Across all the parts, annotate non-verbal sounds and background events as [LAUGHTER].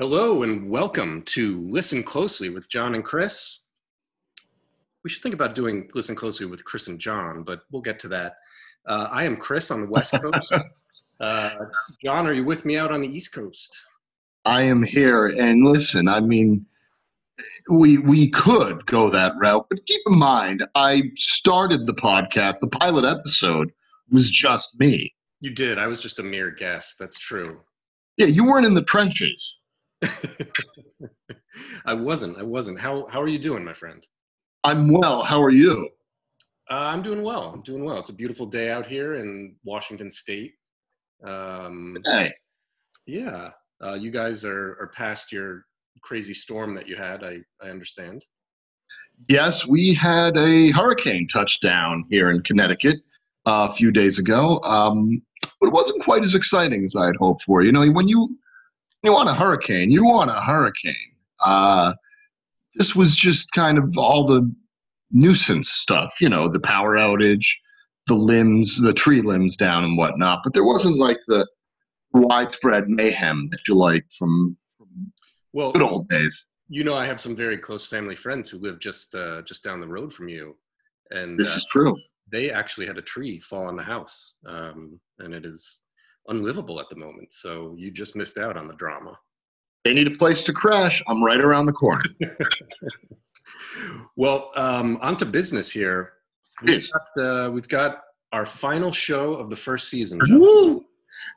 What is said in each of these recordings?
Hello and welcome to Listen Closely with John and Chris. We should think about doing Listen Closely with Chris and John, but we'll get to that. Uh, I am Chris on the West Coast. [LAUGHS] Uh, John, are you with me out on the East Coast? I am here, and listen. I mean, we we could go that route, but keep in mind, I started the podcast. The pilot episode was just me. You did. I was just a mere guest. That's true. Yeah, you weren't in the trenches. [LAUGHS] I wasn't. I wasn't. How how are you doing, my friend? I'm well. How are you? Uh, I'm doing well. I'm doing well. It's a beautiful day out here in Washington State. Um, Hey, yeah, uh, you guys are are past your crazy storm that you had. I I understand. yes, we had a hurricane touchdown here in Connecticut uh, a few days ago, um, but it wasn't quite as exciting as I had hoped for. You know, when you you want a hurricane, you want a hurricane. Uh, this was just kind of all the nuisance stuff, you know, the power outage, the limbs, the tree limbs down and whatnot. But there wasn't like the widespread mayhem that you like from, from Well, good old days. you know, I have some very close family friends who live just uh, just down the road from you, and This uh, is true. they actually had a tree fall on the house, um, and it is unlivable at the moment. So you just missed out on the drama. They need a place to crash. I'm right around the corner. [LAUGHS] well, um, on to business here. We've got, uh, we've got our final show of the first season.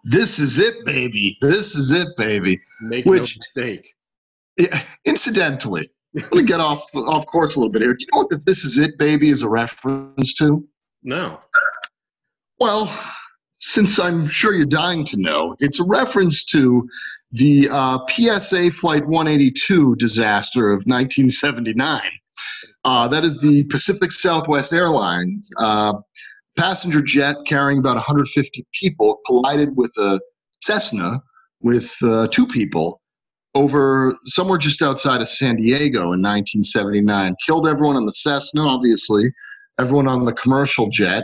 This is it, baby. This is it, baby. Make no Which- mistake. Yeah, incidentally, I'm gonna get off off course a little bit here. Do you know what the "This Is It, Baby" is a reference to? No. Well, since I'm sure you're dying to know, it's a reference to the uh, PSA Flight 182 disaster of 1979. Uh, that is the Pacific Southwest Airlines uh, passenger jet carrying about 150 people collided with a Cessna with uh, two people over somewhere just outside of San Diego in 1979. Killed everyone on the Cessna, obviously, everyone on the commercial jet,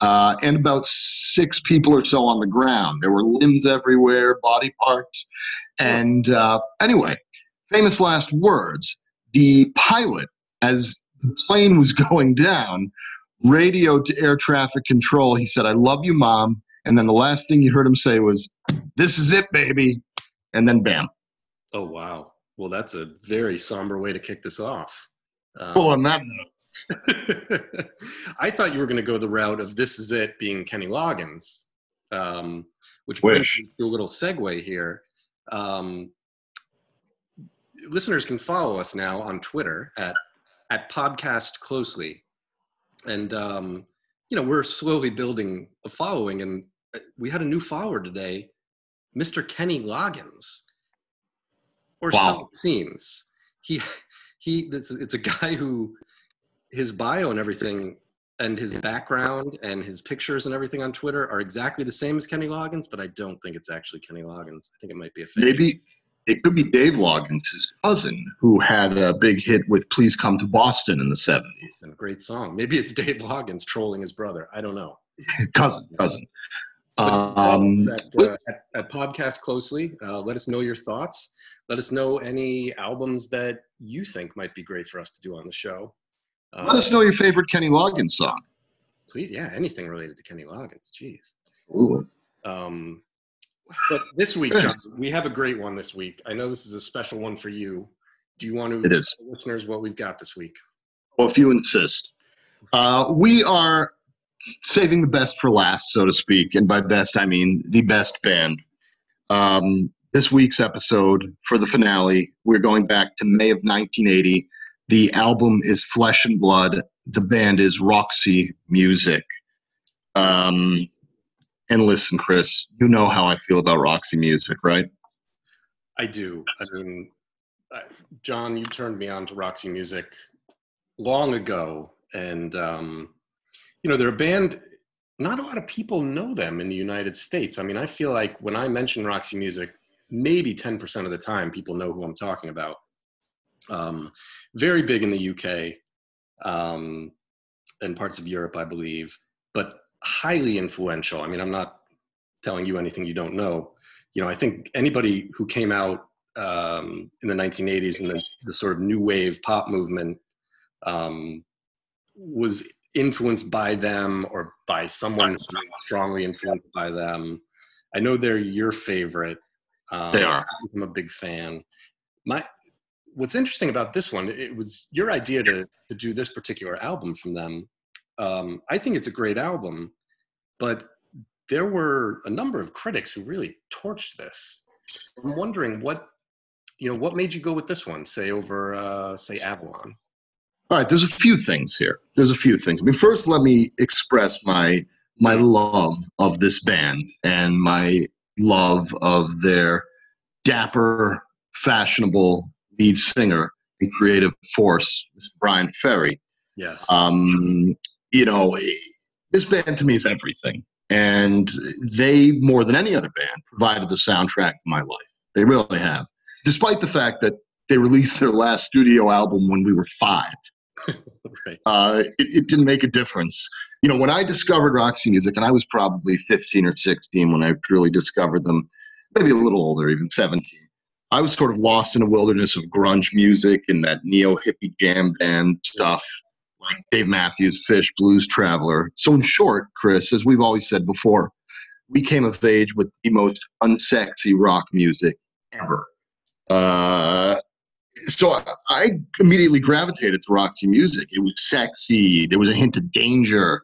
uh, and about six people or so on the ground. There were limbs everywhere, body parts. And uh, anyway, famous last words. The pilot, as the plane was [LAUGHS] going down, radioed to air traffic control. He said, I love you, mom. And then the last thing you heard him say was, This is it, baby. And then bam. Oh wow. Well, that's a very somber way to kick this off. Um, Well, on that [LAUGHS] note, I thought you were going to go the route of "This Is It" being Kenny Loggins, um, which brings Wish. to a little segue here. Um, listeners can follow us now on Twitter at at Podcast Closely, and um, you know we're slowly building a following, and uh, we had a new follower today, Mr. Kenny Loggins, or so it seems. He he it's, it's a guy who his bio and everything and his background and his pictures and everything on Twitter are exactly the same as Kenny Loggins, but I don't think it's actually Kenny Loggins. I think it might be a fake. maybe it could be Dave Loggins, his cousin, who had a big hit with Please Come to Boston in the 70s. And a great song. Maybe it's Dave Loggins trolling his brother. I don't know. [LAUGHS] cousin, cousin. Um, at, uh, at, at podcast closely, uh, let us know your thoughts. Let us know any albums that you think might be great for us to do on the show. Uh, let us know your favorite Kenny Loggins song. please. Yeah, anything related to Kenny Loggins. Jeez. Ooh. Um, but this week, John, [LAUGHS] we have a great one this week. I know this is a special one for you. Do you want to It is. tell listeners what we've got this week? Well, if you insist. Uh, we are saving the best for last, so to speak. And by best, I mean the best band. Um, this week's episode for the finale, we're going back to May of 1980. The album is Flesh and Blood. The band is Roxy Music. Um, and listen, Chris, you know how I feel about Roxy Music, right? I do. I mean, John, you turned me on to Roxy Music long ago, and um, you know they're a band. Not a lot of people know them in the United States. I mean, I feel like when I mention Roxy Music, maybe ten percent of the time people know who I'm talking about. Um, very big in the UK um, and parts of Europe, I believe, but highly influential. I mean, I'm not telling you anything you don't know. You know, I think anybody who came out um, in the 1980s and the, the, sort of new wave pop movement um, was influenced by them or by someone strongly influenced by them. I know they're your favorite. Um, they are. I'm a big fan. My what's interesting about this one, it was your idea to to do this particular album from them. Um, I think it's a great album, but there were a number of critics who really torched this. I'm wondering what you know what made you go with this one, say over uh, say Avalon. All right, there's a few things here. There's a few things. I mean, first, let me express my my love of this band and my love of their dapper, fashionable lead singer and creative force, Mr. Bryan Ferry. Yes. Um, you know, this band to me is everything. And they, more than any other band, provided the soundtrack to my life. They really have. Despite the fact that they released their last studio album when we were five. [LAUGHS] right. uh, it, it, didn't make a difference. You know, when I discovered Roxy Music, and I was probably 15 or 16 when I truly discovered them, maybe a little older, even 17. I was sort of lost in a wilderness of grunge music and that neo hippie jam band stuff, like Dave Matthews, Phish, Blues Traveler. So, in short, Chris, as we've always said before, we came of age with the most unsexy rock music ever. Uh, so I, I immediately gravitated to Roxy music. It was sexy. There was a hint of danger.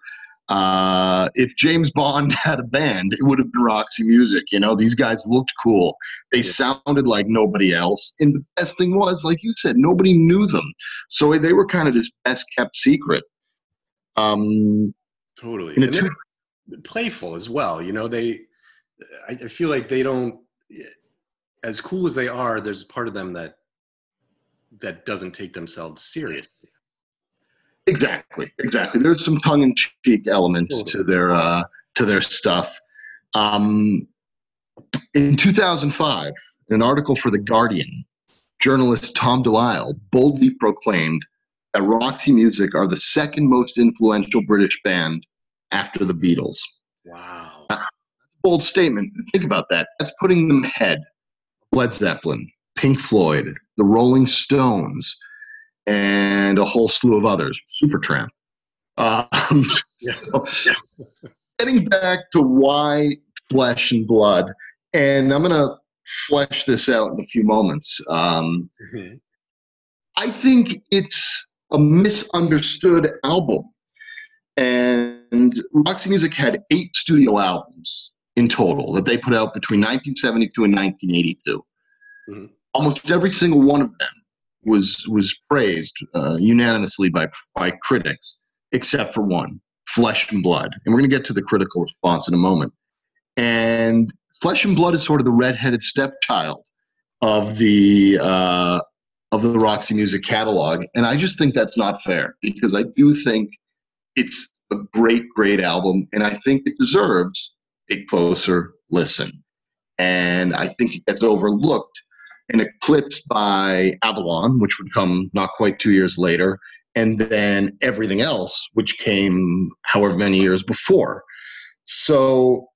Uh, if James Bond [LAUGHS] had a band, it would have been Roxy Music. You know, these guys looked cool. They yeah. sounded like nobody else. And the best thing was, like you said, nobody knew them. So they were kind of this best kept secret. Um, totally. And two- playful as well. You know, they, I feel like they don't, as cool as they are, there's a part of them that, that doesn't take themselves seriously. Exactly, exactly. There's some tongue-in-cheek elements to their uh, to their stuff. Um, in 2005, in an article for the Guardian, journalist Tom Delisle boldly proclaimed that Roxy Music are the second most influential British band after the Beatles. Wow. bold statement. Think about that. That's putting them ahead. Led Zeppelin, Pink Floyd, the Rolling Stones, and a whole slew of others, Supertramp. Um, [LAUGHS] yeah. [LAUGHS] So, getting back to why flesh and blood, and I'm going to flesh this out in a few moments. Um, mm-hmm. I think it's a misunderstood album. And Roxy Music had eight studio albums in total that they put out between 1972 and 1982. Mm-hmm. Almost every single one of them was was praised uh, unanimously by by critics, except for one, Flesh and Blood, and we're going to get to the critical response in a moment. And Flesh and Blood is sort of the redheaded stepchild of the uh, of the Roxy Music catalog, and I just think that's not fair because I do think it's a great, great album, and I think it deserves a closer listen. And I think it gets overlooked and eclipsed by Avalon, which would come not quite two years later, and then everything else, which came however many years before. So,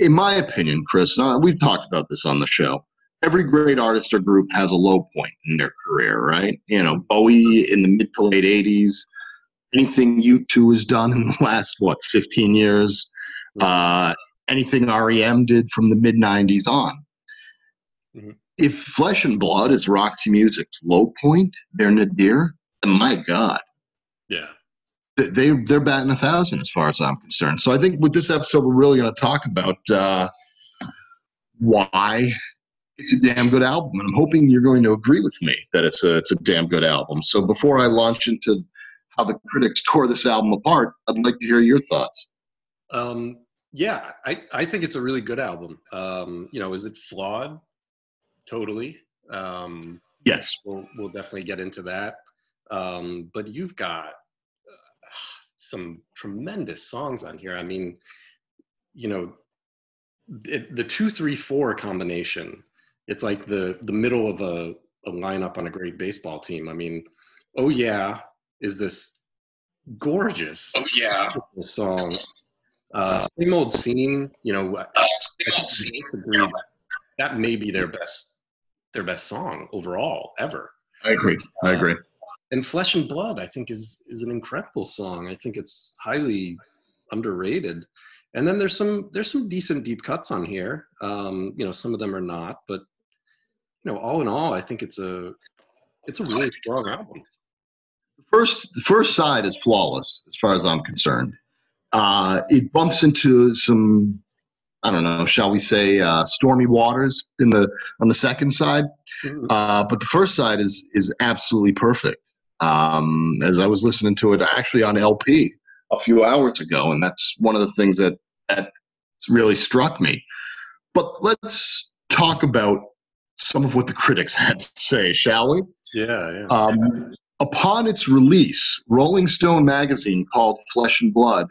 in my opinion, Chris, we've talked about this on the show. Every great artist or group has a low point in their career, right? You know, Bowie in the mid to late 80s, anything U2 has done in the last, what, 15 years, uh, anything REM did from the mid 90s on. Mm-hmm if Flesh and Blood is Roxy Music's low point, their nadir, my God. Yeah. They, they're batting a thousand as far as I'm concerned. So I think with this episode, we're really going to talk about uh, why it's a damn good album. And I'm hoping you're going to agree with me that it's a, it's a damn good album. So before I launch into how the critics tore this album apart, I'd like to hear your thoughts. Um, yeah, I, I think it's a really good album. Um, you know, is it flawed? Totally. Um, yes, we'll we'll definitely get into that. Um, but you've got uh, some tremendous songs on here. I mean, you know, it, the two three four combination. It's like the the middle of a, a lineup on a great baseball team. I mean, oh yeah, is this gorgeous? Oh yeah, song. Uh, same old scene. You know, uh, same old scene. That may be their best their best song overall ever. I agree. I Uh, agree. And Flesh and Blood, I think, is is an incredible song. I think it's highly underrated. And then there's some there's some decent deep cuts on here. Um, you know, some of them are not, but you know, all in all, I think it's a it's a really strong album. first the first side is flawless as far as I'm concerned. Uh, it bumps into some I don't know, shall we say, uh, stormy waters in the on the second side. Uh, but the first side is is absolutely perfect. Um, as I was listening to it actually on LP a few hours ago, and that's one of the things that that really struck me. But let's talk about some of what the critics [LAUGHS] had to say, shall we? Yeah, yeah. Um, upon its release, Rolling Stone magazine called Flesh and Blood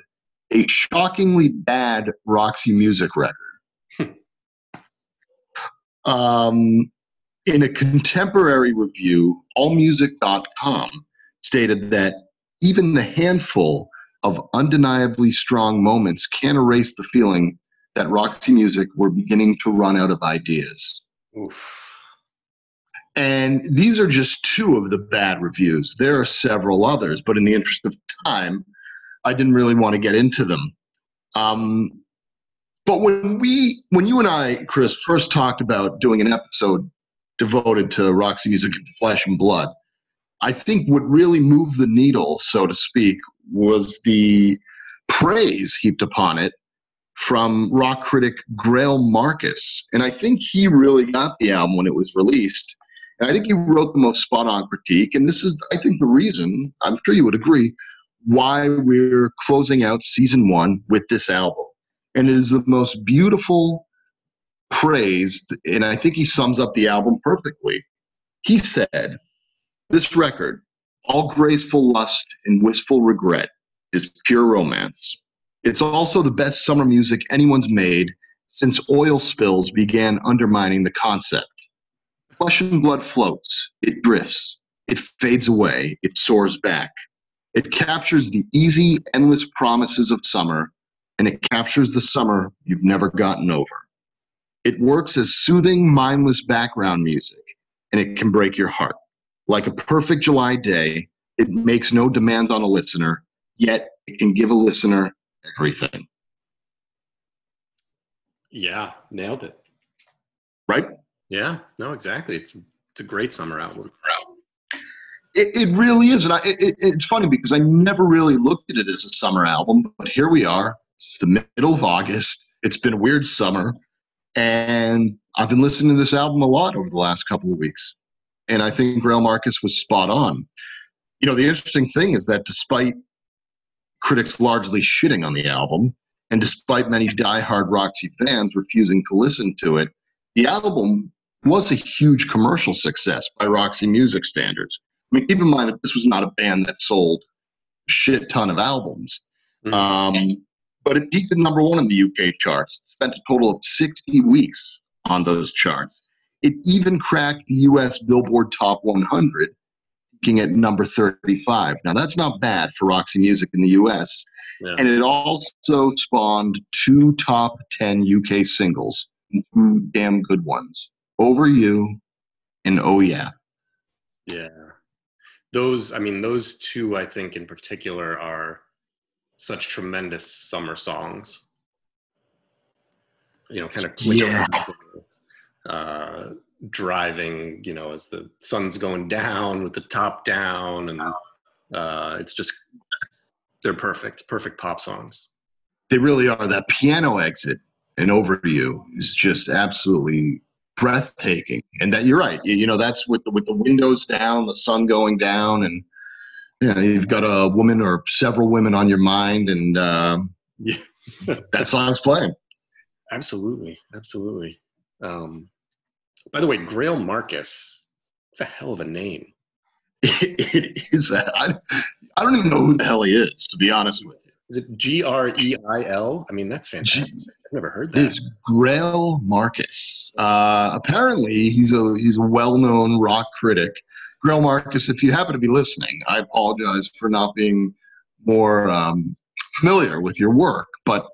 a shockingly bad Roxy Music record. [LAUGHS] um, in a contemporary review, AllMusic.com stated that even the handful of undeniably strong moments can't erase the feeling that Roxy Music were beginning to run out of ideas. Oof. And these are just two of the bad reviews. There are several others, but in the interest of time, I didn't really want to get into them. Um, but when we, when you and I, Chris, first talked about doing an episode devoted to Roxy Music and Flesh and Blood, I think what really moved the needle, so to speak, was the praise heaped upon it from rock critic Greil Marcus. And I think he really got the album when it was released. And I think he wrote the most spot on critique. And this is, I think, the reason, I'm sure you would agree, why we're closing out season one with this album. And it is the most beautiful praise. And I think he sums up the album perfectly. He said, This record, all graceful lust and wistful regret, is pure romance. It's also the best summer music anyone's made since oil spills began undermining the concept. Flesh and blood floats, it drifts, it fades away, it soars back. It captures the easy, endless promises of summer, and it captures the summer you've never gotten over. It works as soothing, mindless background music, and it can break your heart. Like a perfect July day, it makes no demands on a listener, yet it can give a listener everything. Yeah, nailed it. Right? Yeah, no, exactly. It's it's a great summer album. It, it really is, and I, it, it's funny because I never really looked at it as a summer album, but here we are. It's the middle of August. It's been a weird summer, and I've been listening to this album a lot over the last couple of weeks, and I think Greil Marcus was spot on. You know, the interesting thing is that despite critics largely shitting on the album, and despite many diehard Roxy fans refusing to listen to it, the album was a huge commercial success by Roxy music standards. I mean, keep in mind that this was not a band that sold a shit ton of albums. Mhm. Um, but it peaked at number one in the UK charts, spent a total of 60 weeks on those charts. It even cracked the US Billboard Top 100, peaking at number 35. Now, that's not bad for Roxy Music in the US. Yeah. And it also spawned two top 10 UK singles, two damn good ones Over You and Oh Yeah. Yeah. Those, I mean, those two, I think in particular, are such tremendous summer songs. You know, kind of Yeah. uh, driving, you know, as the sun's going down with the top down. And uh, it's just, they're perfect, perfect pop songs. They really are. That piano exit and Over You is just absolutely breathtaking. And that you're right. You, you know, that's with the, with the windows down, the sun going down, and you know, you've got a woman or several women on your mind, and um, Yeah. [LAUGHS] that song's playing. Absolutely, absolutely. Um, by the way, Greil Marcus, it's a hell of a name. [LAUGHS] it is. I, I don't even know who the hell he is, to be honest with. Is it G R E I L? I mean, that's fantastic. I've never heard that. is Greil Marcus. Uh, apparently, he's a he's a well-known rock critic. Greil Marcus, if you happen to be listening, I apologize for not being more um, familiar with your work, but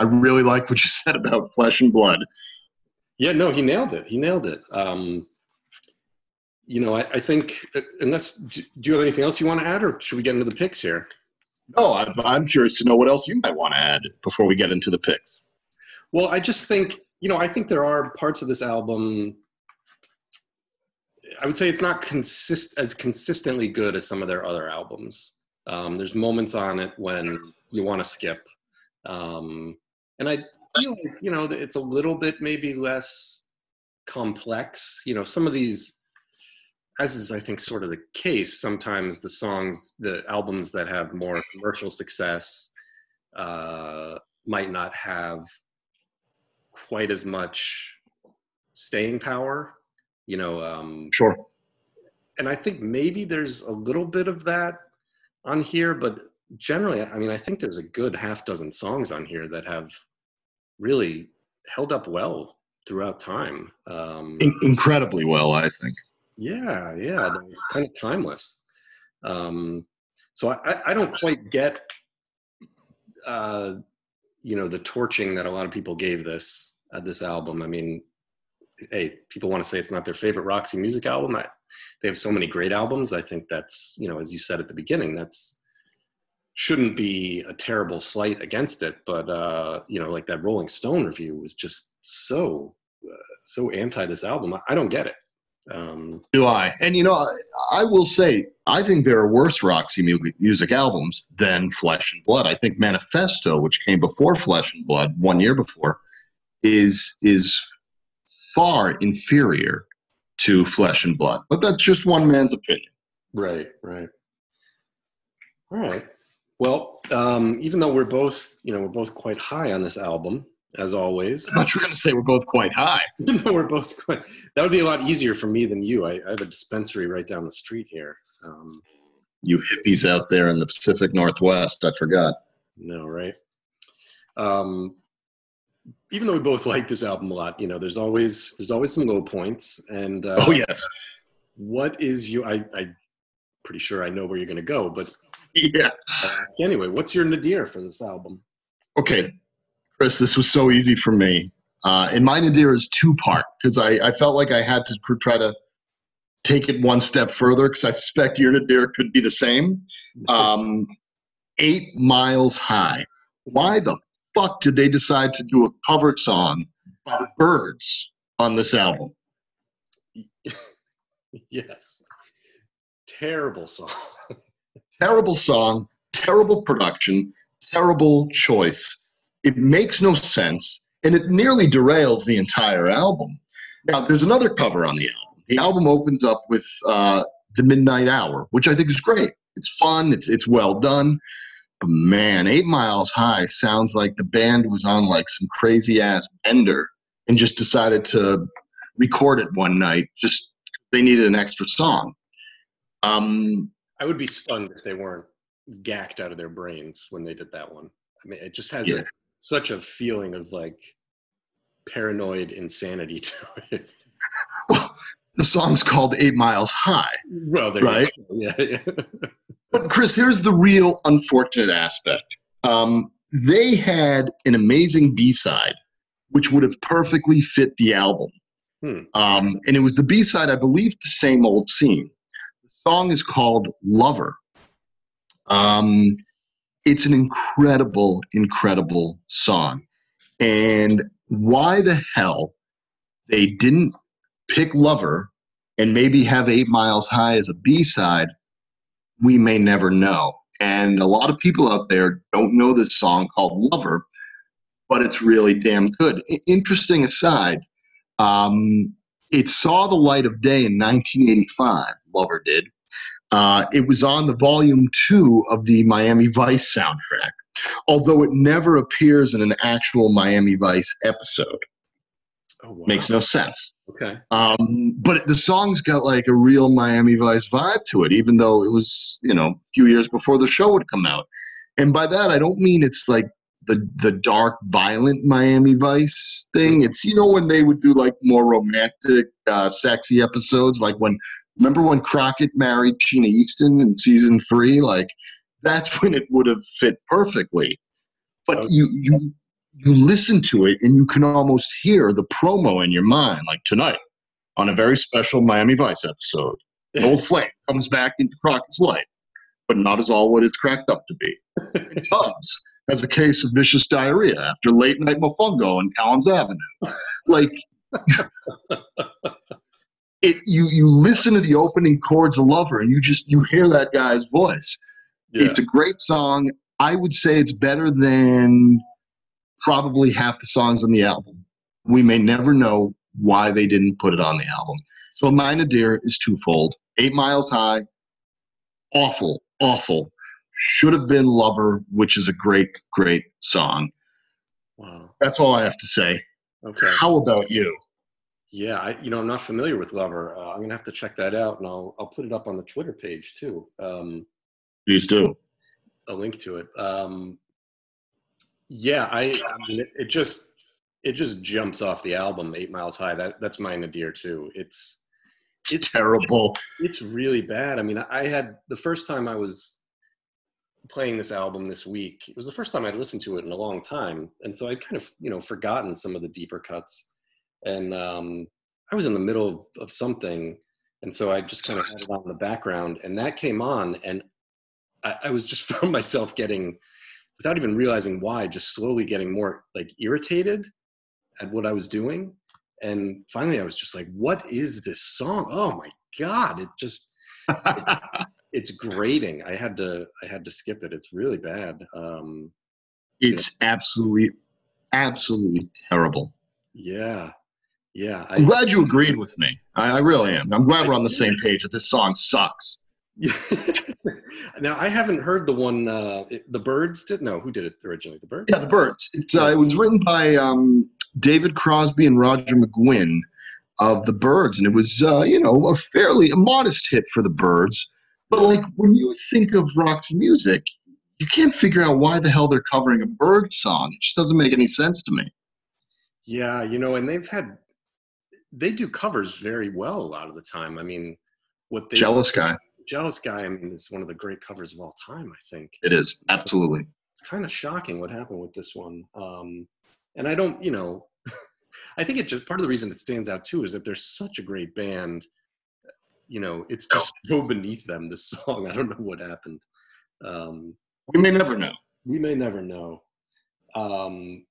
I really like what you [LAUGHS] said about Flesh and Blood. Yeah, no, he nailed it. He nailed it. Um, you know, I, I, think uh, unless do you have anything else you want to add, or should we get into the picks here? Oh, I'm, I'm curious to know what else you might want to add before we get into the picks. Well, I just think you know, I think there are parts of this album. I would say it's not consist as consistently good as some of their other albums. Um, there's moments on it when you want to skip, um, and I feel like you know it's a little bit maybe less complex. You know, some of these as is I think sort of the case, sometimes the songs, the albums that have more commercial success uh, might not have quite as much staying power. You know, um, sure. And I think maybe there's a little bit of that on here, but generally, I mean, I think there's a good half dozen songs on here that have really held up well throughout time. Um, In- incredibly well, I think. Yeah, yeah, kind of timeless. Um, so I, I don't quite get, uh, you know, the torching that a lot of people gave this uh, this album. I mean, hey, people want to say it's not their favorite Roxy Music album. I, they have so many great albums. I think that's, you know, as you said at the beginning, that's shouldn't be a terrible slight against it. But uh, you know, like that Rolling Stone review was just so uh, so anti this album. I, I don't get it. Um, Do I? And you know, I, I, will say, I think there are worse Roxy music albums than Flesh and Blood. I think Manifesto, which came before Flesh and Blood, one year before, is is far inferior to Flesh and Blood. But that's just one man's opinion. Right. Right. All right. Well, um, even though we're both, you know, we're both quite high on this album, as always. I thought you were going to say we're both quite high. [LAUGHS] no, we're both quite. That would be a lot easier for me than you. I, I have a dispensary right down the street here. Um, you hippies out there in the Pacific Northwest, I forgot. No, right? Um, even though we both like this album a lot, you know, there's always there's always some low points. And uh, oh yes, what is you? I I pretty sure I know where you're going to go, but [LAUGHS] yeah. Uh, anyway, what's your nadir for this album? Okay, Chris, this was so easy for me. Uh, and my nadir is two part because I, I felt like I had to try to take it one step further because I suspect your nadir could be the same. Um, eight miles high. Why the fuck did they decide to do a cover song by Byrds on this album? [LAUGHS] yes. Terrible song. [LAUGHS] terrible song, terrible production, terrible choice it makes no sense, and it nearly derails the entire album. Now, there's another cover on the album. The album opens up with uh, "The Midnight Hour," which I think is great. It's fun. It's it's well done. But man, Eight Miles High sounds like the band was on like some crazy ass bender and just decided to record it one night. Just they needed an extra song. Um, I would be stunned if they weren't gacked out of their brains when they did that one. I mean, it just has yeah. a such a feeling of like paranoid insanity [LAUGHS] to it. Well, the song's called Eight Miles High. Well, right? Yeah, yeah. [LAUGHS] but Chris, here's the real unfortunate aspect. Um, they had an amazing B side, which would have perfectly fit the album. Hmm. Um, and it was the B side, I believe, the same old scene. The song is called Lover. Um, it's an incredible, incredible song. And why the hell they didn't pick Lover and maybe have Eight Miles High as a B side, we may never know. And a lot of people out there don't know this song called Lover, but it's really damn good. Interesting aside, um, it saw the light of day in 1985, Lover did. Uh, it was on the volume two of the Miami Vice soundtrack, although it never appears in an actual Miami Vice episode. Oh, wow. Makes no sense. Okay. Um, but the song's got like a real Miami Vice vibe to it, even though it was, you know, a few years before the show would come out. And by that, I don't mean it's like the the dark, violent Miami Vice thing. It's you know when they would do like more romantic, uh, sexy episodes, like when Remember when Crockett married Sheena Easton in season three? Like that's when it would have fit perfectly. But okay. you you you listen to it and you can almost hear the promo in your mind, like tonight on a very special Miami Vice episode. An [LAUGHS] old flame comes back into Crockett's life, but not as all what it's cracked up to be. [LAUGHS] Tubbs has a case of vicious diarrhea after late night mofongo on Collins Avenue. Like, [LAUGHS] it, you you listen to the opening chords of Lover, and you just you hear that guy's voice. Yeah. It's a great song. I would say it's better than probably half the songs on the album. We may never know why they didn't put it on the album. So My Nadir is twofold. Eight Miles High, awful, awful. Should have been Lover, which is a great, great song. Wow. That's all I have to say. Okay. How about you? Yeah, I, you know, I'm not familiar with Lover. Uh, I'm gonna have to check that out, and I'll I'll put it up on the Twitter page too. Um, Please do. a link to it. Um, yeah, I, I mean, it, it just it just jumps off the album. Eight Miles High. That that's my Nadir too. It's It's terrible. it's really bad. I mean, I had the first time I was playing this album this week. It was the first time I'd listened to it in a long time, and so I'd kind of you know forgotten some of the deeper cuts. And um, I was in the middle of, something, and so I just kind of had it on in the background, and that came on, and I, I was just [LAUGHS] found myself getting, without even realizing why, just slowly getting more like irritated at what I was doing. And finally, I was just like, "What is this song? Oh my god! It just [LAUGHS] it's grating. I had to I had to skip it. It's really bad. Um, it's absolutely, absolutely terrible. yeah, yeah. I'm glad you agreed with me. I, I really am. I'm glad we're on the same page that this song sucks. [LAUGHS] now I haven't heard the one. Uh, it- the Byrds did no. Who did it originally? The Byrds. Yeah, the Byrds. It's, uh, it was written by um, David Crosby and Roger McGuinn of the Byrds, and it was uh, you know a fairly a modest hit for the Byrds. But like when you think of Roxy Music, you can't figure out why the hell they're covering a bird song. It just doesn't make any sense to me. Yeah, you know, and they've had they do covers very well a lot of the time. I mean, what they Jealous guy. Jealous Guy, I mean, is one of the great covers of all time. I think. It is absolutely. it's kind of shocking what happened with this one. Um, and I don't, you know, [LAUGHS] I think it just part of the reason it stands out too is that they're such a great band. You know, it's just [LAUGHS] so beneath them. This song, I don't know what happened. Um, We may never know. we may never know. Um,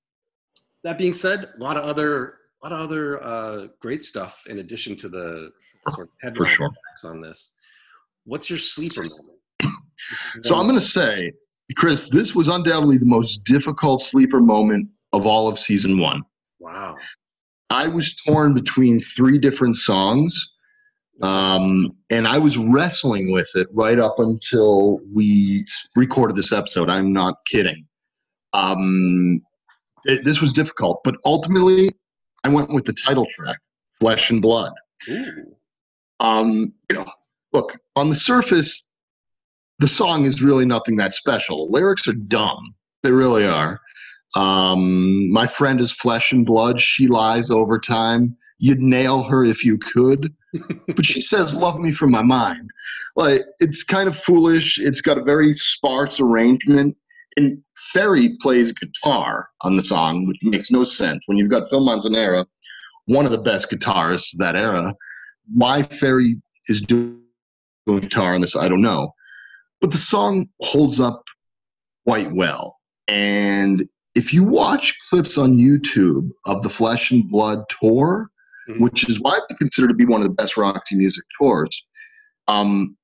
that being said, a lot of other, a lot of other uh, great stuff in addition to the sort of headline sure. on this. What's your sleeper moment? [CLEARS THROAT] So I'm going to say, Chris, this was undoubtedly the most difficult sleeper moment of all of season one. Wow. I was torn between three different songs, um, and I was wrestling with it right up until we recorded this episode. I'm not kidding. Um, it, this was difficult, but ultimately, I went with the title track, "Flesh and Blood." Ooh. Um, you know, look on the surface, the song is really nothing that special. The lyrics are dumb; they really are. Um, my friend is flesh and blood. She lies over time. You'd nail her if you could, [LAUGHS] but she says, "Love me from my mind." Like it's kind of foolish. It's got a very sparse arrangement, and Ferry plays guitar on the song, which makes no sense when you've got Phil Manzanera, one of the best guitarists of that era. Why Ferry is doing guitar on this, I don't know, but the song holds up quite well, and if you watch clips on YouTube of the Flesh and Blood tour, Mhm. which is widely considered to be one of the best Roxy music tours, um,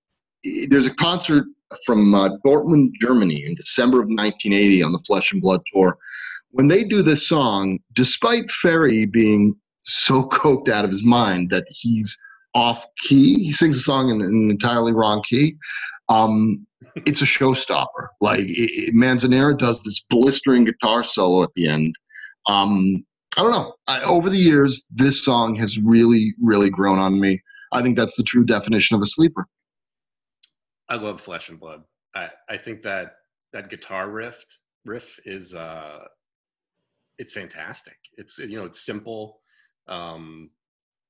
there's a concert from uh, Dortmund, Germany in December of 1980 on the Flesh and Blood tour. When they do this song, despite Ferry being so [LAUGHS] coked out of his mind that he's off key, he sings the song in, in an entirely wrong key. Um, it's a showstopper. Like it, it- Manzanera does this blistering guitar solo at the end. Um, I don't know. I, over the years, this song has really, really grown on me. I think that's the true definition of a sleeper. I love Flesh and Blood. I, I think that that guitar riff riff is uh it's fantastic. It's you know it's simple, um,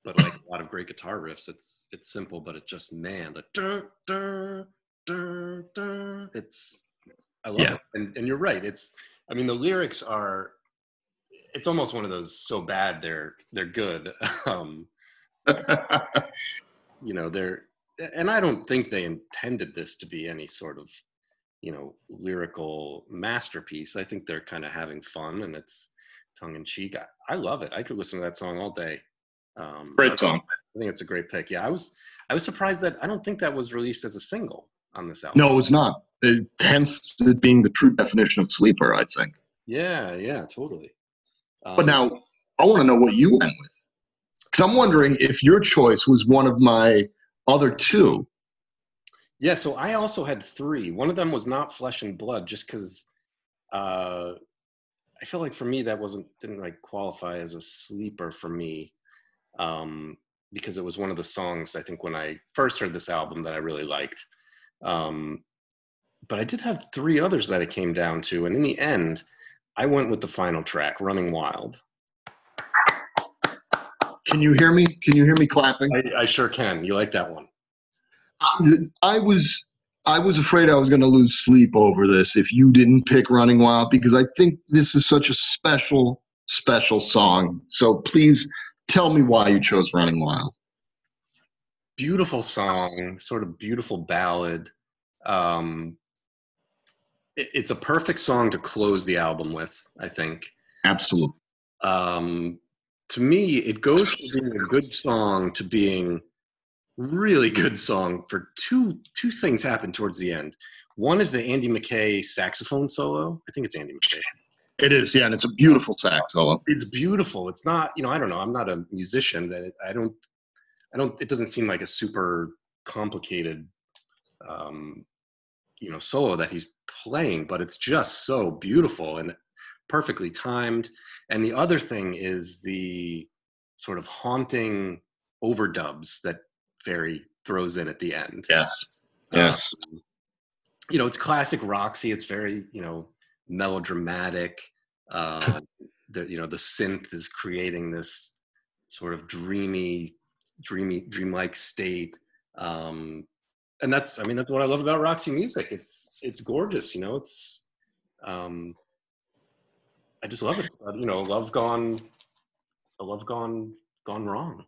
but like a lot of great guitar riffs, it's it's simple, but it just man the dun, dun, dun, dun, it's I love Yeah. it. And and you're right. It's I mean the lyrics are it's almost one of those so bad they're they're good. [LAUGHS] um, [LAUGHS] you know, they're and I don't think they intended this to be any sort of, you know, lyrical masterpiece. I think they're kind of having fun and it's tongue in cheek. I, I, love it. I could listen to that song all day. Um, great song. I think it's a great pick. Yeah, I was I was surprised that I don't think that was released as a single on this album. No, it was not. It, hence it being the true definition of sleeper. I think. Yeah, yeah, totally. Um, but now I want to know what you went with, because I'm wondering if your choice was one of my other two. Yeah, so I also had three. One of them was not flesh and blood, just because uh, I feel like for me that wasn't didn't like qualify as a sleeper for me, um, because it was one of the songs I think when I first heard this album that I really liked. Um, but I did have three others that it came down to, and in the end, I went with the final track, "Running Wild." Can you hear me? Can you hear me clapping? I, I sure can. You like that one? I was I was afraid I was going to lose sleep over this if you didn't pick Running Wild because I think this is such a special special song. So please tell me why you chose Running Wild. Beautiful song, sort of beautiful ballad. Um, it, it's a perfect song to close the album with. I think. Absolutely. Um, to me, it goes from being a good song to being really good song for two two things happen towards the end. One is the Andy Mackay saxophone solo. I think it's Andy Mackay. It is, yeah, and it's a beautiful sax solo. It's beautiful. It's not, you know, I don't know. I'm not a musician. That I don't, I don't. It doesn't seem like a super complicated, um, you know, solo that he's playing, but it's just so beautiful and perfectly timed. And the other thing is the sort of haunting overdubs that Ferry throws in at the end. Yes. Yes. Um, you know, it's classic Roxy. It's very, you know, melodramatic. [LAUGHS] Uh, the you know the synth is creating this sort of dreamy, dreamy, dreamlike state. Um, and that's, I mean, that's what I love about Roxy music. It's it's gorgeous. You know, it's um, I just love it. Uh, you know, love gone, love gone, gone wrong.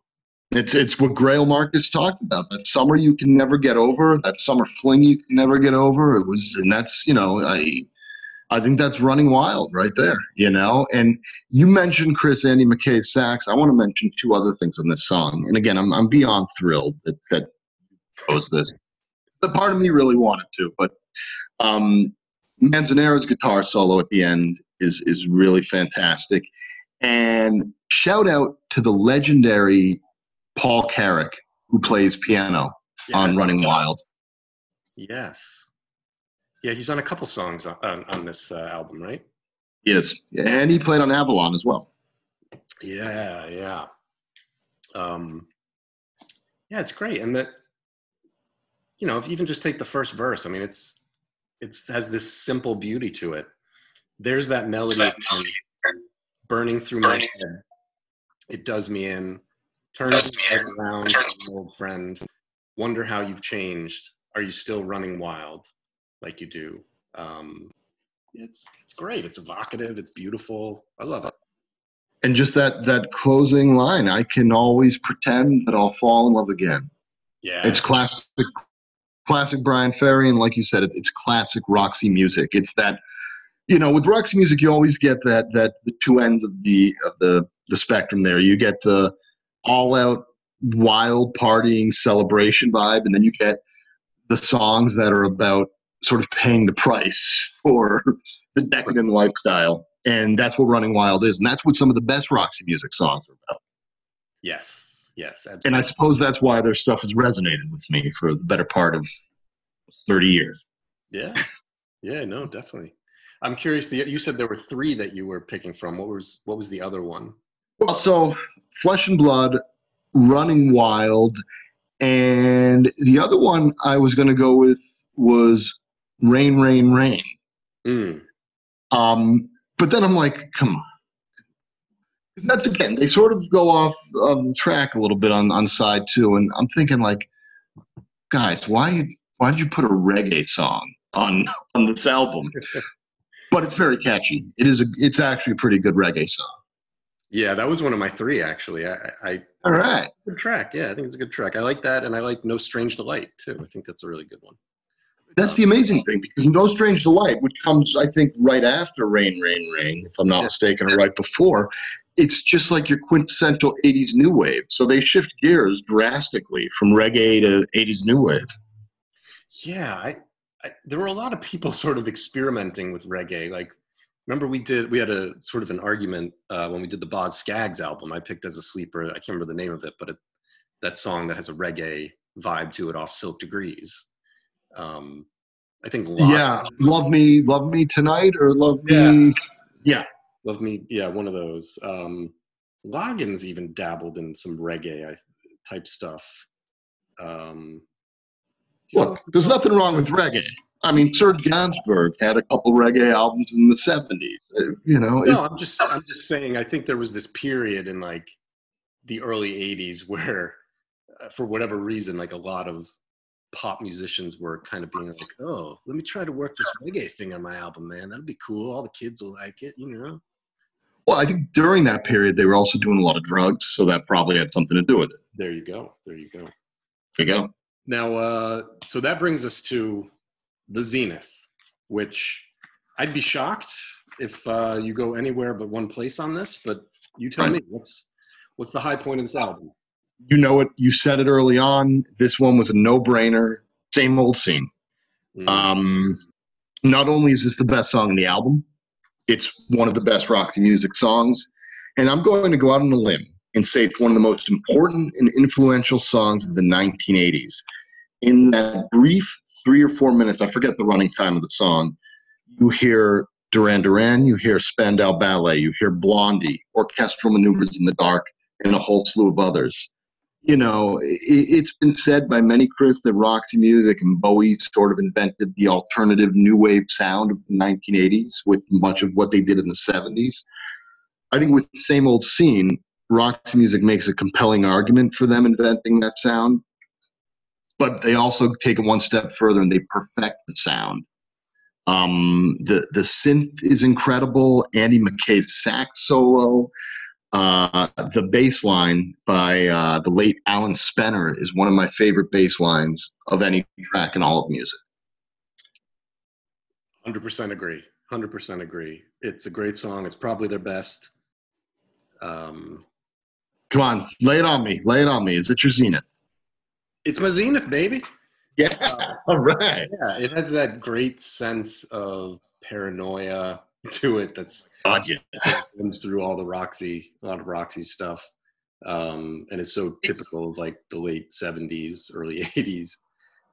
It's it's what Greil Marcus talked about. That summer you can never get over. That summer fling you can never get over. It was, and that's you know, I I think that's running wild right there. You know, and you mentioned Chris Andy Mackay sax. I want to mention two other things in this song. And again, I'm I'm beyond thrilled that that chose this. The part of me really wanted to, but um, Manzanera's guitar solo at the end is is really fantastic. And shout out to the legendary Paul Carrack, who plays piano yeah. on Running Wild. Yes. Yeah, he's on a couple songs on, on, on this uh, album, right? Yes. And he played on Avalon as well. Yeah, yeah. Um, yeah, it's great. And that, you know, if you even just take the first verse, I mean, it's, it's has this simple beauty to it there's that melody, that melody. burning through burning. my head. It does me in. Turns me around, old friend. Wonder how you've changed. Are you still running wild like you do? Um, it's it's great. It's evocative. It's beautiful. I love it. And just that that closing line, I can always pretend that I'll fall in love again. Yeah, it's classic, classic Bryan Ferry, and like you said, it's classic Roxy music. It's that you know, with Roxy music, you always get that that the two ends of the of the the spectrum. There, you get the all out wild partying celebration vibe, and then you get the songs that are about sort of paying the price for [LAUGHS] the decadent lifestyle. And that's what Running Wild is, and that's what some of the best Roxy music songs are about. Yes, yes, absolutely. And I suppose that's why their stuff has resonated with me for the better part of thirty years. Yeah, [LAUGHS] yeah, no, definitely. I'm curious. The, you said there were three that you were picking from. What was what was the other one? Well, so Flesh and Blood, Running Wild, and the other one I was going to go with was Rain, Rain, Rain. Mm. Um, but then I'm like, come on. That's again, they sort of go off of the track a little bit on, on side two, and I'm thinking like, guys, why why did you put a reggae song on on this album? [LAUGHS] but it's very catchy. It is a, it's actually a pretty good reggae song. Yeah, that was one of my three actually. I, I All right. good track. Yeah, I think it's a good track. I like that, and I like No Strange Delight too. I think that's a really good one. That's the amazing thing because No Strange Delight, which comes, I think, right after Rain, Rain, Rain, if I'm not Yeah. mistaken, or right before, it's just like your quintessential 80s new wave. So they shift gears drastically from reggae to 80s new wave. Yeah, I, I there were a lot of people [LAUGHS] sort of experimenting with reggae. Like, remember we did we had a sort of an argument uh, when we did the Boz Scaggs album. I picked as a sleeper. I can't remember the name of it, but it, that song that has a reggae vibe to it off Silk Degrees. Um, I think Yeah. Love Me, Love Me Tonight, or Love Me. Yeah. Love Me, yeah, one of those. Um, Loggins even dabbled in some reggae I, type stuff. Um, do you know- Look, there's nothing wrong with reggae. I mean, Serge Gainsbourg had a couple reggae albums in the 70s. Uh, You know, it, no, I'm just I'm just saying. I think there was this period in like the early '80s where, uh, for whatever reason, like a lot of pop musicians were kind of being like, "Oh, let me try to work this reggae thing on my album, man. That'll be cool. All the kids will like it, you know." well, I think during that period, they were also doing a lot of drugs, so that probably had something to do with it. There you go. There you go. There you go. Now, uh, so that brings us to the Zenith, which I'd be shocked if uh, you go anywhere but one place on this. But you tell me, what's what's the high point of this album? You know it. You said it early on. This one was a no-brainer. Same old scene. Mm. Um, not only is this the best song in the album, it's one of the best Roxy Music songs. And I'm going to go out on a limb and say it's one of the most important and influential songs of the 1980s. In that brief three or four minutes, I forget the running time of the song, you hear Duran Duran, you hear Spandau Ballet, you hear Blondie, Orchestral Maneuvers in the Dark, and a whole slew of others you know, it, it's been said by many, Chris, that Roxy Music and Bowie sort of invented the alternative new wave sound of the 1980s with much of what they did in the 70s. I think with the same old scene, Roxy Music makes a compelling argument for them inventing that sound, but they also take it one step further and they perfect the sound. Um, the the synth is incredible. Andy Mackay's sax solo, uh, the bass line by uh, the late Alan Spenner is one of my favorite bass lines of any track in all of music. Hundred percent agree. Hundred percent agree. It's a great song. It's probably their best. Um, Come on, lay it on me. Lay it on me. Is it your zenith? It's my zenith, baby. Yeah. All right. Yeah, it has that great sense of paranoia to it. That's God, yeah. comes through all the Roxy, a lot of Roxy stuff, um, and it's so typical of like the late '70s, early [LAUGHS] '80s.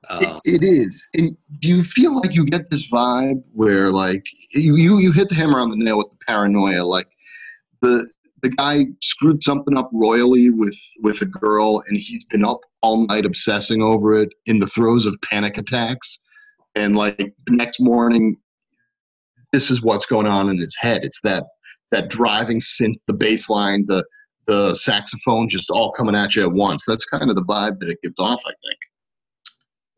Um, It, it is. And do you feel like you get this vibe where, like, you, you you hit the hammer on the nail with the paranoia? Like, the the guy screwed something up royally with with a girl, and he's been up all night obsessing over it in the throes of panic attacks, and like the next morning, this is what's going on in his head. It's that that driving synth, the bass line, the the saxophone, just all coming at you at once. That's kind of the vibe that it gives off. I think.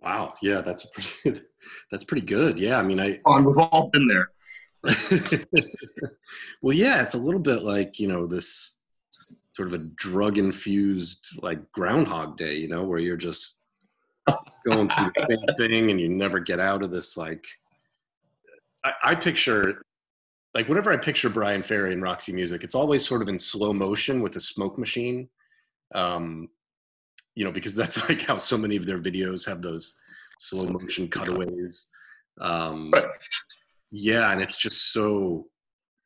wow, yeah, that's pretty, [LAUGHS] that's pretty good. Yeah, I mean, I Oh, we've all been there. [LAUGHS] well, yeah, it's a little bit like you know this sort of a drug infused like Groundhog Day, you know, where you're just going through the same thing and you never get out of this. Like, I, I picture like whenever I picture Bryan Ferry and Roxy Music, it's always sort of in slow motion with a smoke machine. Um, you know, because that's like how so many of their videos have those slow motion cutaways. Um, Right. Yeah, and it's just so,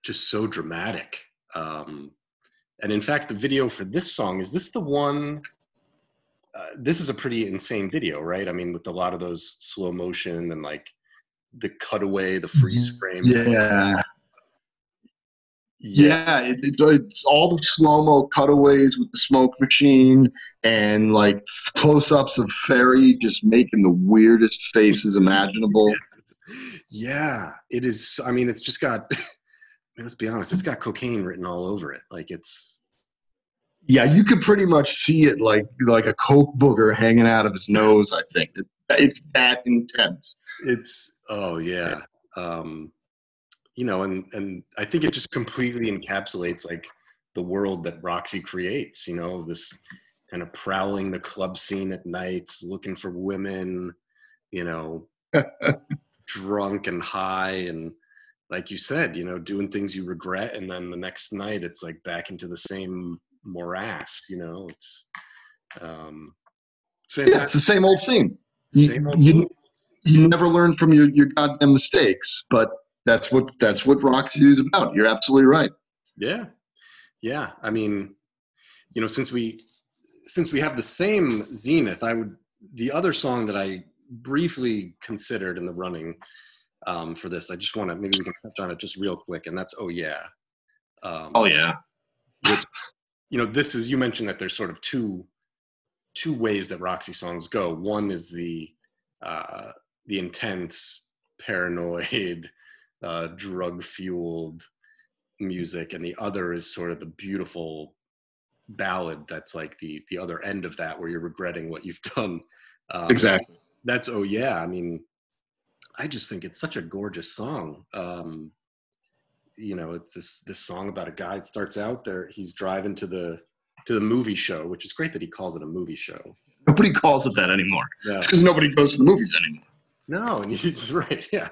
just so dramatic. Um, and in fact, the video for this song is this the one? Uh, this is a pretty insane video, right? I mean, with a lot of those slow motion and like the cutaway, the freeze frame. Yeah, yeah. It, it's, it's all the slow mo cutaways with the smoke machine and like close ups of Ferry just making the weirdest faces imaginable. Yeah, it is. I mean, it's just got. [LAUGHS] let's be honest. It's got cocaine written all over it. Like it's. Yeah, you could pretty much see it like like a coke booger hanging out of his nose. I think it, it's that intense. It's. Oh yeah. Um, you know, and and I think it just completely encapsulates like the world that Roxy creates. You know, this kind of prowling the club scene at nights, looking for women. You know, [LAUGHS] drunk and high and like you said, you know, doing things you regret, and then the next night it's like back into the same morass. You know, it's um, it's, yeah, it's the same old scene. You, same old you, you never learn from your your goddamn mistakes, but that's what that's what Roxy is about. You're absolutely right. Yeah, yeah. I mean, you know, since we since we have the same Zenith, I would the other song that I briefly considered in the running um, for this. I just want to maybe we can touch on it just real quick, and that's oh yeah. Um, oh yeah. Which, you know, this is you mentioned that there's sort of two two ways that Roxy songs go. One is the uh, the intense, paranoid, [LAUGHS] uh, drug fueled music, and the other is sort of the beautiful ballad that's like the the other end of that, where you're regretting what you've [LAUGHS] done. Um, exactly. That's oh yeah. I mean, I just think it's such a gorgeous song. Um, you know, it's this this song about a guy. It starts out there. He's driving to the to the movie show, which is great that he calls it a movie show. Nobody calls it that anymore. [LAUGHS] Yeah. It's because nobody goes to the movies anymore. No, and [LAUGHS] he's right. Yeah,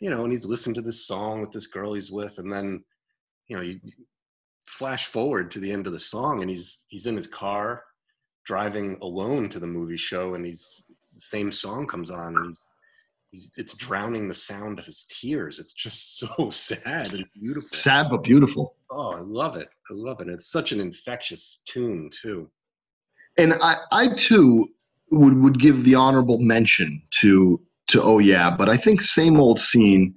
you know, and he's listening to this song with this girl he's with, and then, you know, you flash forward to the end of the song, and he's he's in his car driving alone to the movie show, and he's the same song comes on, and he's he's it's drowning the sound of his tears. It's just [LAUGHS] so sad and beautiful. Sad but beautiful. Oh, I love it. I love it. It's such an infectious tune too. And I, I too would would give the honorable mention to to oh yeah, but I think same old scene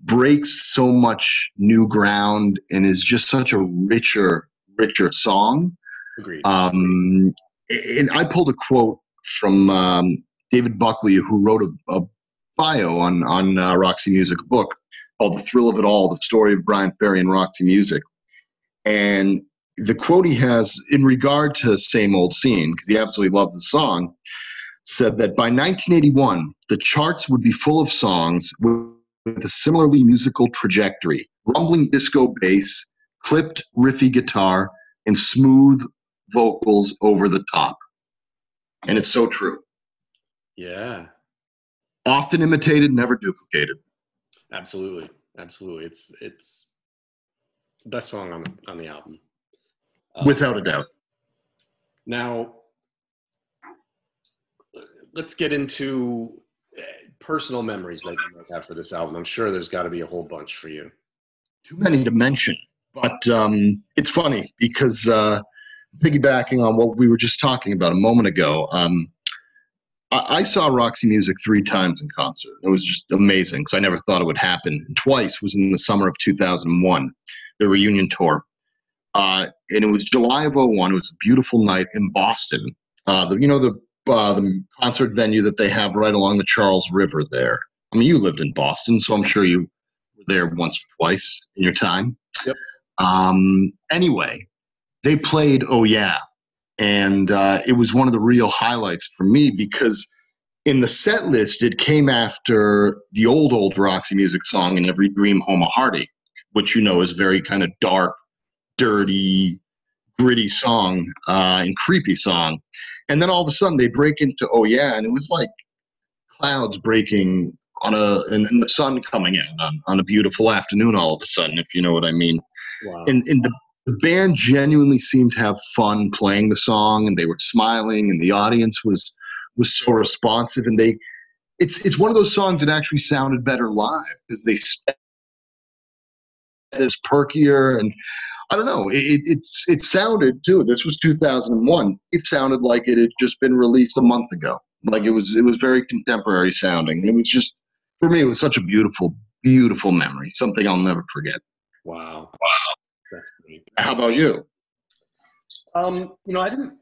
breaks so much new ground and is just such a richer richer song. Agreed. Um, and I pulled a quote from um, David Buckley, who wrote a, a bio on on uh, Roxy Music, book called "The Thrill of It All: The Story of Bryan Ferry and Roxy Music." And the quote he has in regard to "Same Old Scene" because he absolutely loves the song, said that by 1981 the charts would be full of songs with a similarly musical trajectory: rumbling disco bass, clipped riffy guitar, and smooth vocals over the top. And it's so true. Yeah, often imitated, never duplicated. Absolutely, absolutely. It's it's the best song on the on the album, um, without a doubt. Now, let's get into eh, personal memories that you might have for this album. I'm sure there's got to be a whole bunch for you. Too many to mention, but um, it's funny because uh, piggybacking on what we were just talking about a moment ago. Um, I, saw Roxy Music three times in concert. It was just amazing because I never thought it would happen. Twice was in the summer of 2001, the reunion tour. Uh, and it was July of 01. It was a beautiful night in Boston. Uh, the, you know, the, uh, the concert venue that they have right along the Charles River there. I mean, you lived in Boston, so I'm sure you were there once or twice in your time. Yep. Um, anyway, they played Oh Yeah and uh, it was one of the real highlights for me because in the set list it came after the old old roxy music song "In Every Dream home a heartache which you know is very kind of dark dirty gritty song uh, and creepy song and then all of a sudden they break into oh yeah and it was like clouds breaking on a and, and the sun coming out on, on a beautiful afternoon all of a sudden if you know what i mean wow. and, and the the band genuinely seemed to have fun playing the song and they were smiling and the audience was was so responsive and they it's it's one of those songs that actually sounded better live because they it's perkier and I don't know it, it's it sounded too this was 2001 it sounded like it had just been released a month ago. Like it was it was very contemporary sounding it was just for me it was such a beautiful beautiful memory something I'll never forget. Wow. Wow that's great. How about you? Um, you know, I didn't.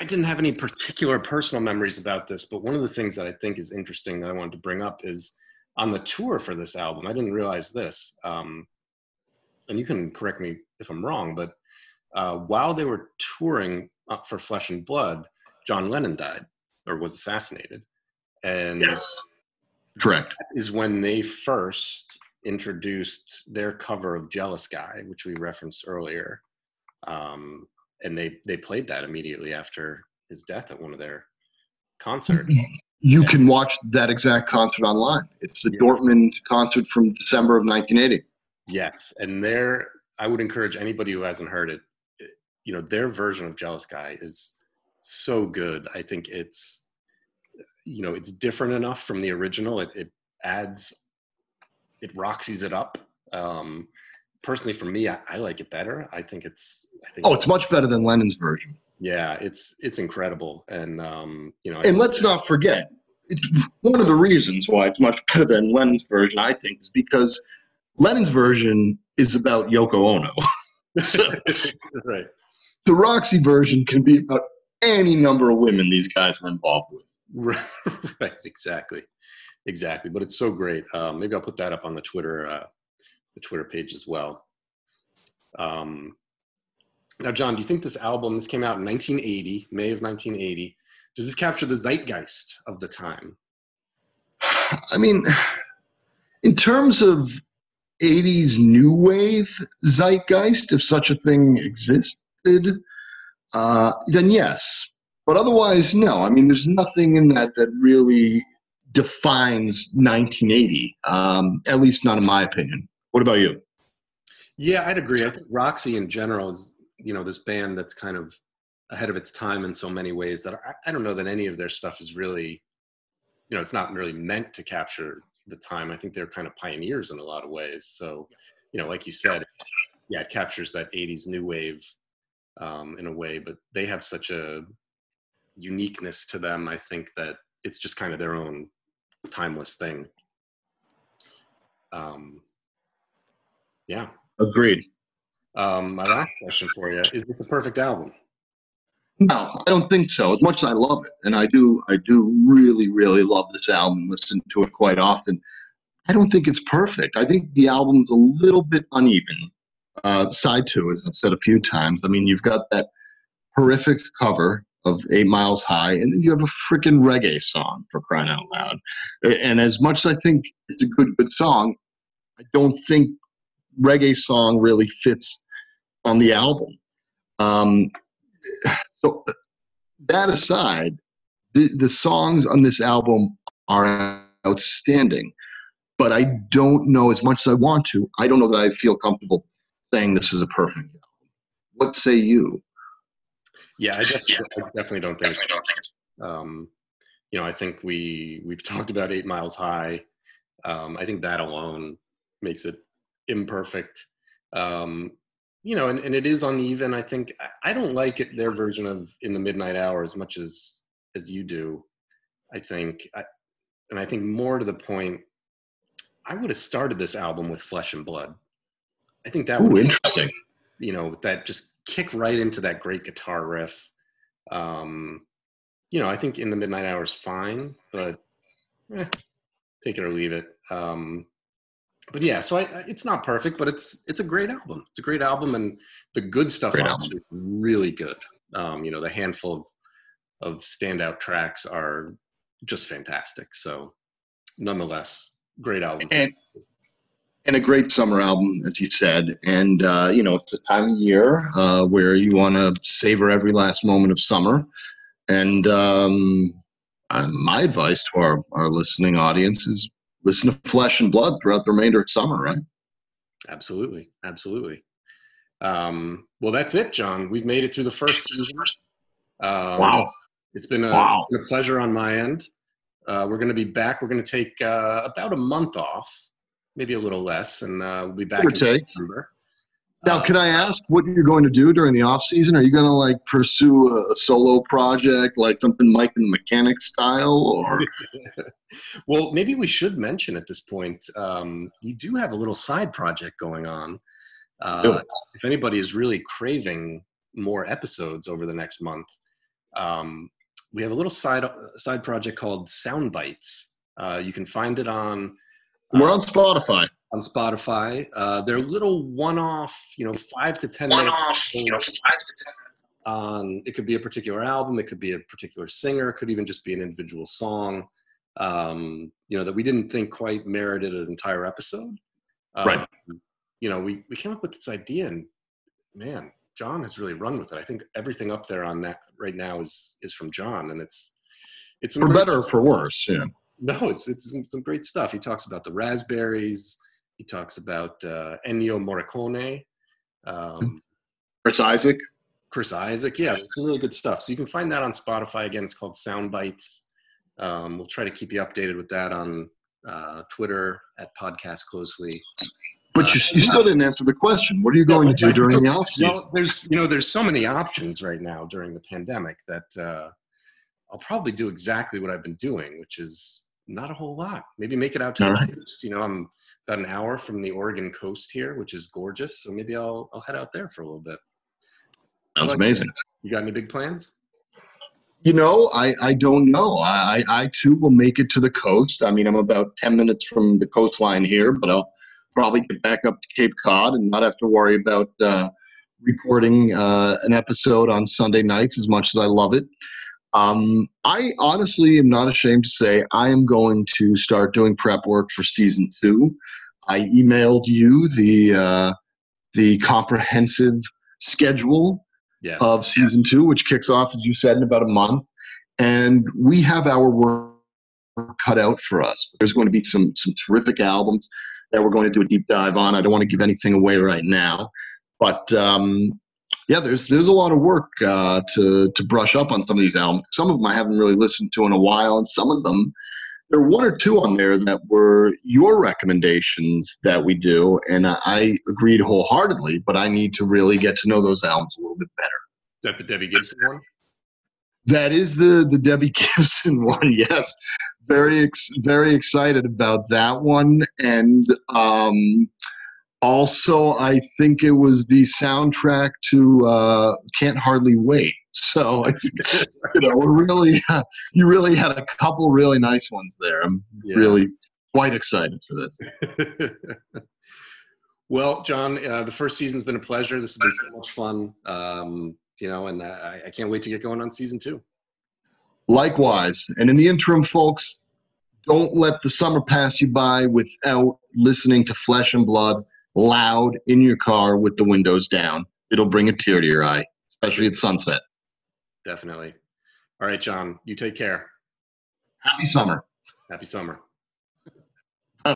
I didn't have any particular personal memories about this, but one of the things that I think is interesting that I wanted to bring up is on the tour for this album. I didn't realize this, um, and you can correct me if I'm wrong, but uh, while they were touring for Flesh and Blood, John Lennon died or was assassinated, and yes, correct is when they first introduced their cover of Jealous Guy, which we referenced earlier. um, and they they played that immediately after his death at one of their concerts. You can watch that exact concert online. It's the Yeah. Dortmund concert from December of 1980. Yes, and there, I would encourage anybody who hasn't heard it. it- You know, their version of Jealous Guy is so good. I think it's you know it's different enough from the original. It, it adds it Roxy's it up. Um, personally, for me, I, I like it better. I think it's I think Oh, it's much better than Lennon's version. yeah, it's it's incredible, and um, you know, I And let's not forget, it's one of the reasons why it's much better than Lennon's version, I think, is because Lennon's version is about Yoko Ono. [LAUGHS] so [LAUGHS] right. the Roxy version can be about any number of women these guys were involved with. [LAUGHS] Right, exactly, exactly. But it's so great. Um, maybe I'll put that up on the Twitter, uh, the Twitter page as well. Um, now, John, do you think this album? This came out in 1980, May of 1980. Does this capture the zeitgeist of the time? [SIGHS] I mean, in terms of 80s new wave zeitgeist, if such a thing existed, uh, then yes. But otherwise, no. I mean, there's nothing in that that really defines 1980, um, at least not in my opinion. What about you? Yeah, I'd agree. I think Roxy in general is, you know, this band that's kind of ahead of its time in so many ways that I, I don't know that any of their stuff is really, you know, it's not really meant to capture the time. I think they're kind of pioneers in a lot of ways. So, you know, like you said, yeah, it captures that 80s new wave um, in a way, but they have such a uniqueness to them. I think that it's just kind of their own timeless thing. Um, yeah. Agreed. Um, my last question for you is this a perfect album? No, I don't think so. As much as I love it, and I do, I do really, really love this album. Listen to it quite often. I don't think it's perfect. I think the album's a little bit uneven. Uh, side two, as I've said a few times. I mean, you've got that horrific cover of Eight Miles High, and then you have a freaking reggae song for crying out loud. And as much as I think it's a good, good song, I don't think reggae song really fits on the album. Um, so that aside, the, the songs on this album are outstanding, but I don't know as much as I want to. I don't know that I feel comfortable saying this is a perfect album. What say you? Yeah, I definitely, I definitely don't think. It's, um, you know, I think we we've [LAUGHS] talked about Eight Miles High. Um, I think that alone makes it imperfect. Um, you know, and, and it is uneven. I think I, I don't like it their version of In the Midnight Hour as much as as you do. I think, I, and I think more to the point, I would have started this album with Flesh and Blood. I think that Ooh, would interesting. You know that just kick right into that great guitar riff. Um you know i think in the midnight hour is fine but eh, take it or leave it. Um but yeah so I, I- it's not perfect but it's it's a great album. It's a great album and the good stuff Great on album. it is really good. Um you know the handful of of standout tracks are just fantastic. So nonetheless great album. And and a great summer album, as you said. And uh, you know, it's a time of year uh, where you want to savor every last moment of summer. And um, uh, my advice to our, our listening audience is listen to Flesh and Blood throughout the remainder of summer, right? Absolutely, absolutely. Um, well, that's it, John. We've made it through the first season. Um, Wow. It's been a, Wow. a pleasure on my end. Uh, we're going to be back. We're going to take uh, about a month off, maybe a little less, and uh, we'll be back in take. Now, can I ask what you're going to do during the off season? Are you going to like pursue a, solo project, like something Mike and the Mechanic style, or [LAUGHS] well, maybe we should mention at this point, um, you do have a little side project going on. Uh, if anybody is really craving more episodes over the next month, um, we have a little side side project called Sound Bites. Uh, you can find it on we're uh, on Spotify? on Spotify. Uh, they're little one-off, you know, five to ten minute on. It could be a particular album. It could be a particular singer. It could even just be an individual song. Um, you know that we didn't think quite merited an entire episode. Um, Right. You know, we we came up with this idea, and man, John has really run with it. I think everything up there on that right now is is from John, and it's it's for better or for worse. Yeah. No, it's it's some, some, great stuff. He talks about the raspberries. He talks about uh, Ennio Morricone. Um, Chris Isaak. Chris Isaak. Yeah, it's some really good stuff. So you can find that on Spotify. Again, it's called Sound Bites. Um, we'll try to keep you updated with that on uh, Twitter at Podcast Closely. But you, you still didn't answer the question. What are you going to do during the off season? Well, there's you know there's so many options right now during the pandemic that uh, I'll probably do exactly what I've been doing, which is not a whole lot. Maybe make it out to All the right. coast. You know, I'm about an hour from the Oregon coast here, which is gorgeous. So maybe I'll I'll head out there for a little bit. Sounds amazing. You got any big plans? You know, I, I don't know. I, I too will make it to the coast. I mean, I'm about 10 minutes from the coastline here, but I'll probably get back up to Cape Cod and not have to worry about uh, recording uh, an episode on Sunday nights as much as I love it. Um, I honestly am not ashamed to say I am going to start doing prep work for season two. I emailed you the uh, the comprehensive schedule yes. of season two, which kicks off, as you said, in about a month. And we have our work cut out for us. There's going to be some some terrific albums that we're going to do a deep dive on. I don't want to give anything away right now, but um, yeah, there's there's a lot of work uh, to to brush up on some of these albums. Some of them I haven't really listened to in a while, and some of them there are one or two on there that were your recommendations that we do, and I agreed wholeheartedly. But I need to really get to know those albums a little bit better. Is that the Debbie Gibson one? That is the the Debbie [LAUGHS] Gibson one. Yes, very ex- very excited about that one, and um, also I think it was the soundtrack to uh, Can't Hardly Wait. So [LAUGHS] you know, really, uh, [LAUGHS] you really had a couple really nice ones there. I'm yeah. really quite excited for this. [LAUGHS] well, John, uh, the first season's been a pleasure. This has been so much fun. Um, you know, and I, I can't wait to get going on season two. Likewise. And in the interim, folks, don't let the summer pass you by without listening to Flesh and Blood loud in your car with the windows down. It'll bring a tear to your eye, especially at sunset. Definitely. All right, John, you take care. Happy summer. Happy summer. Uh,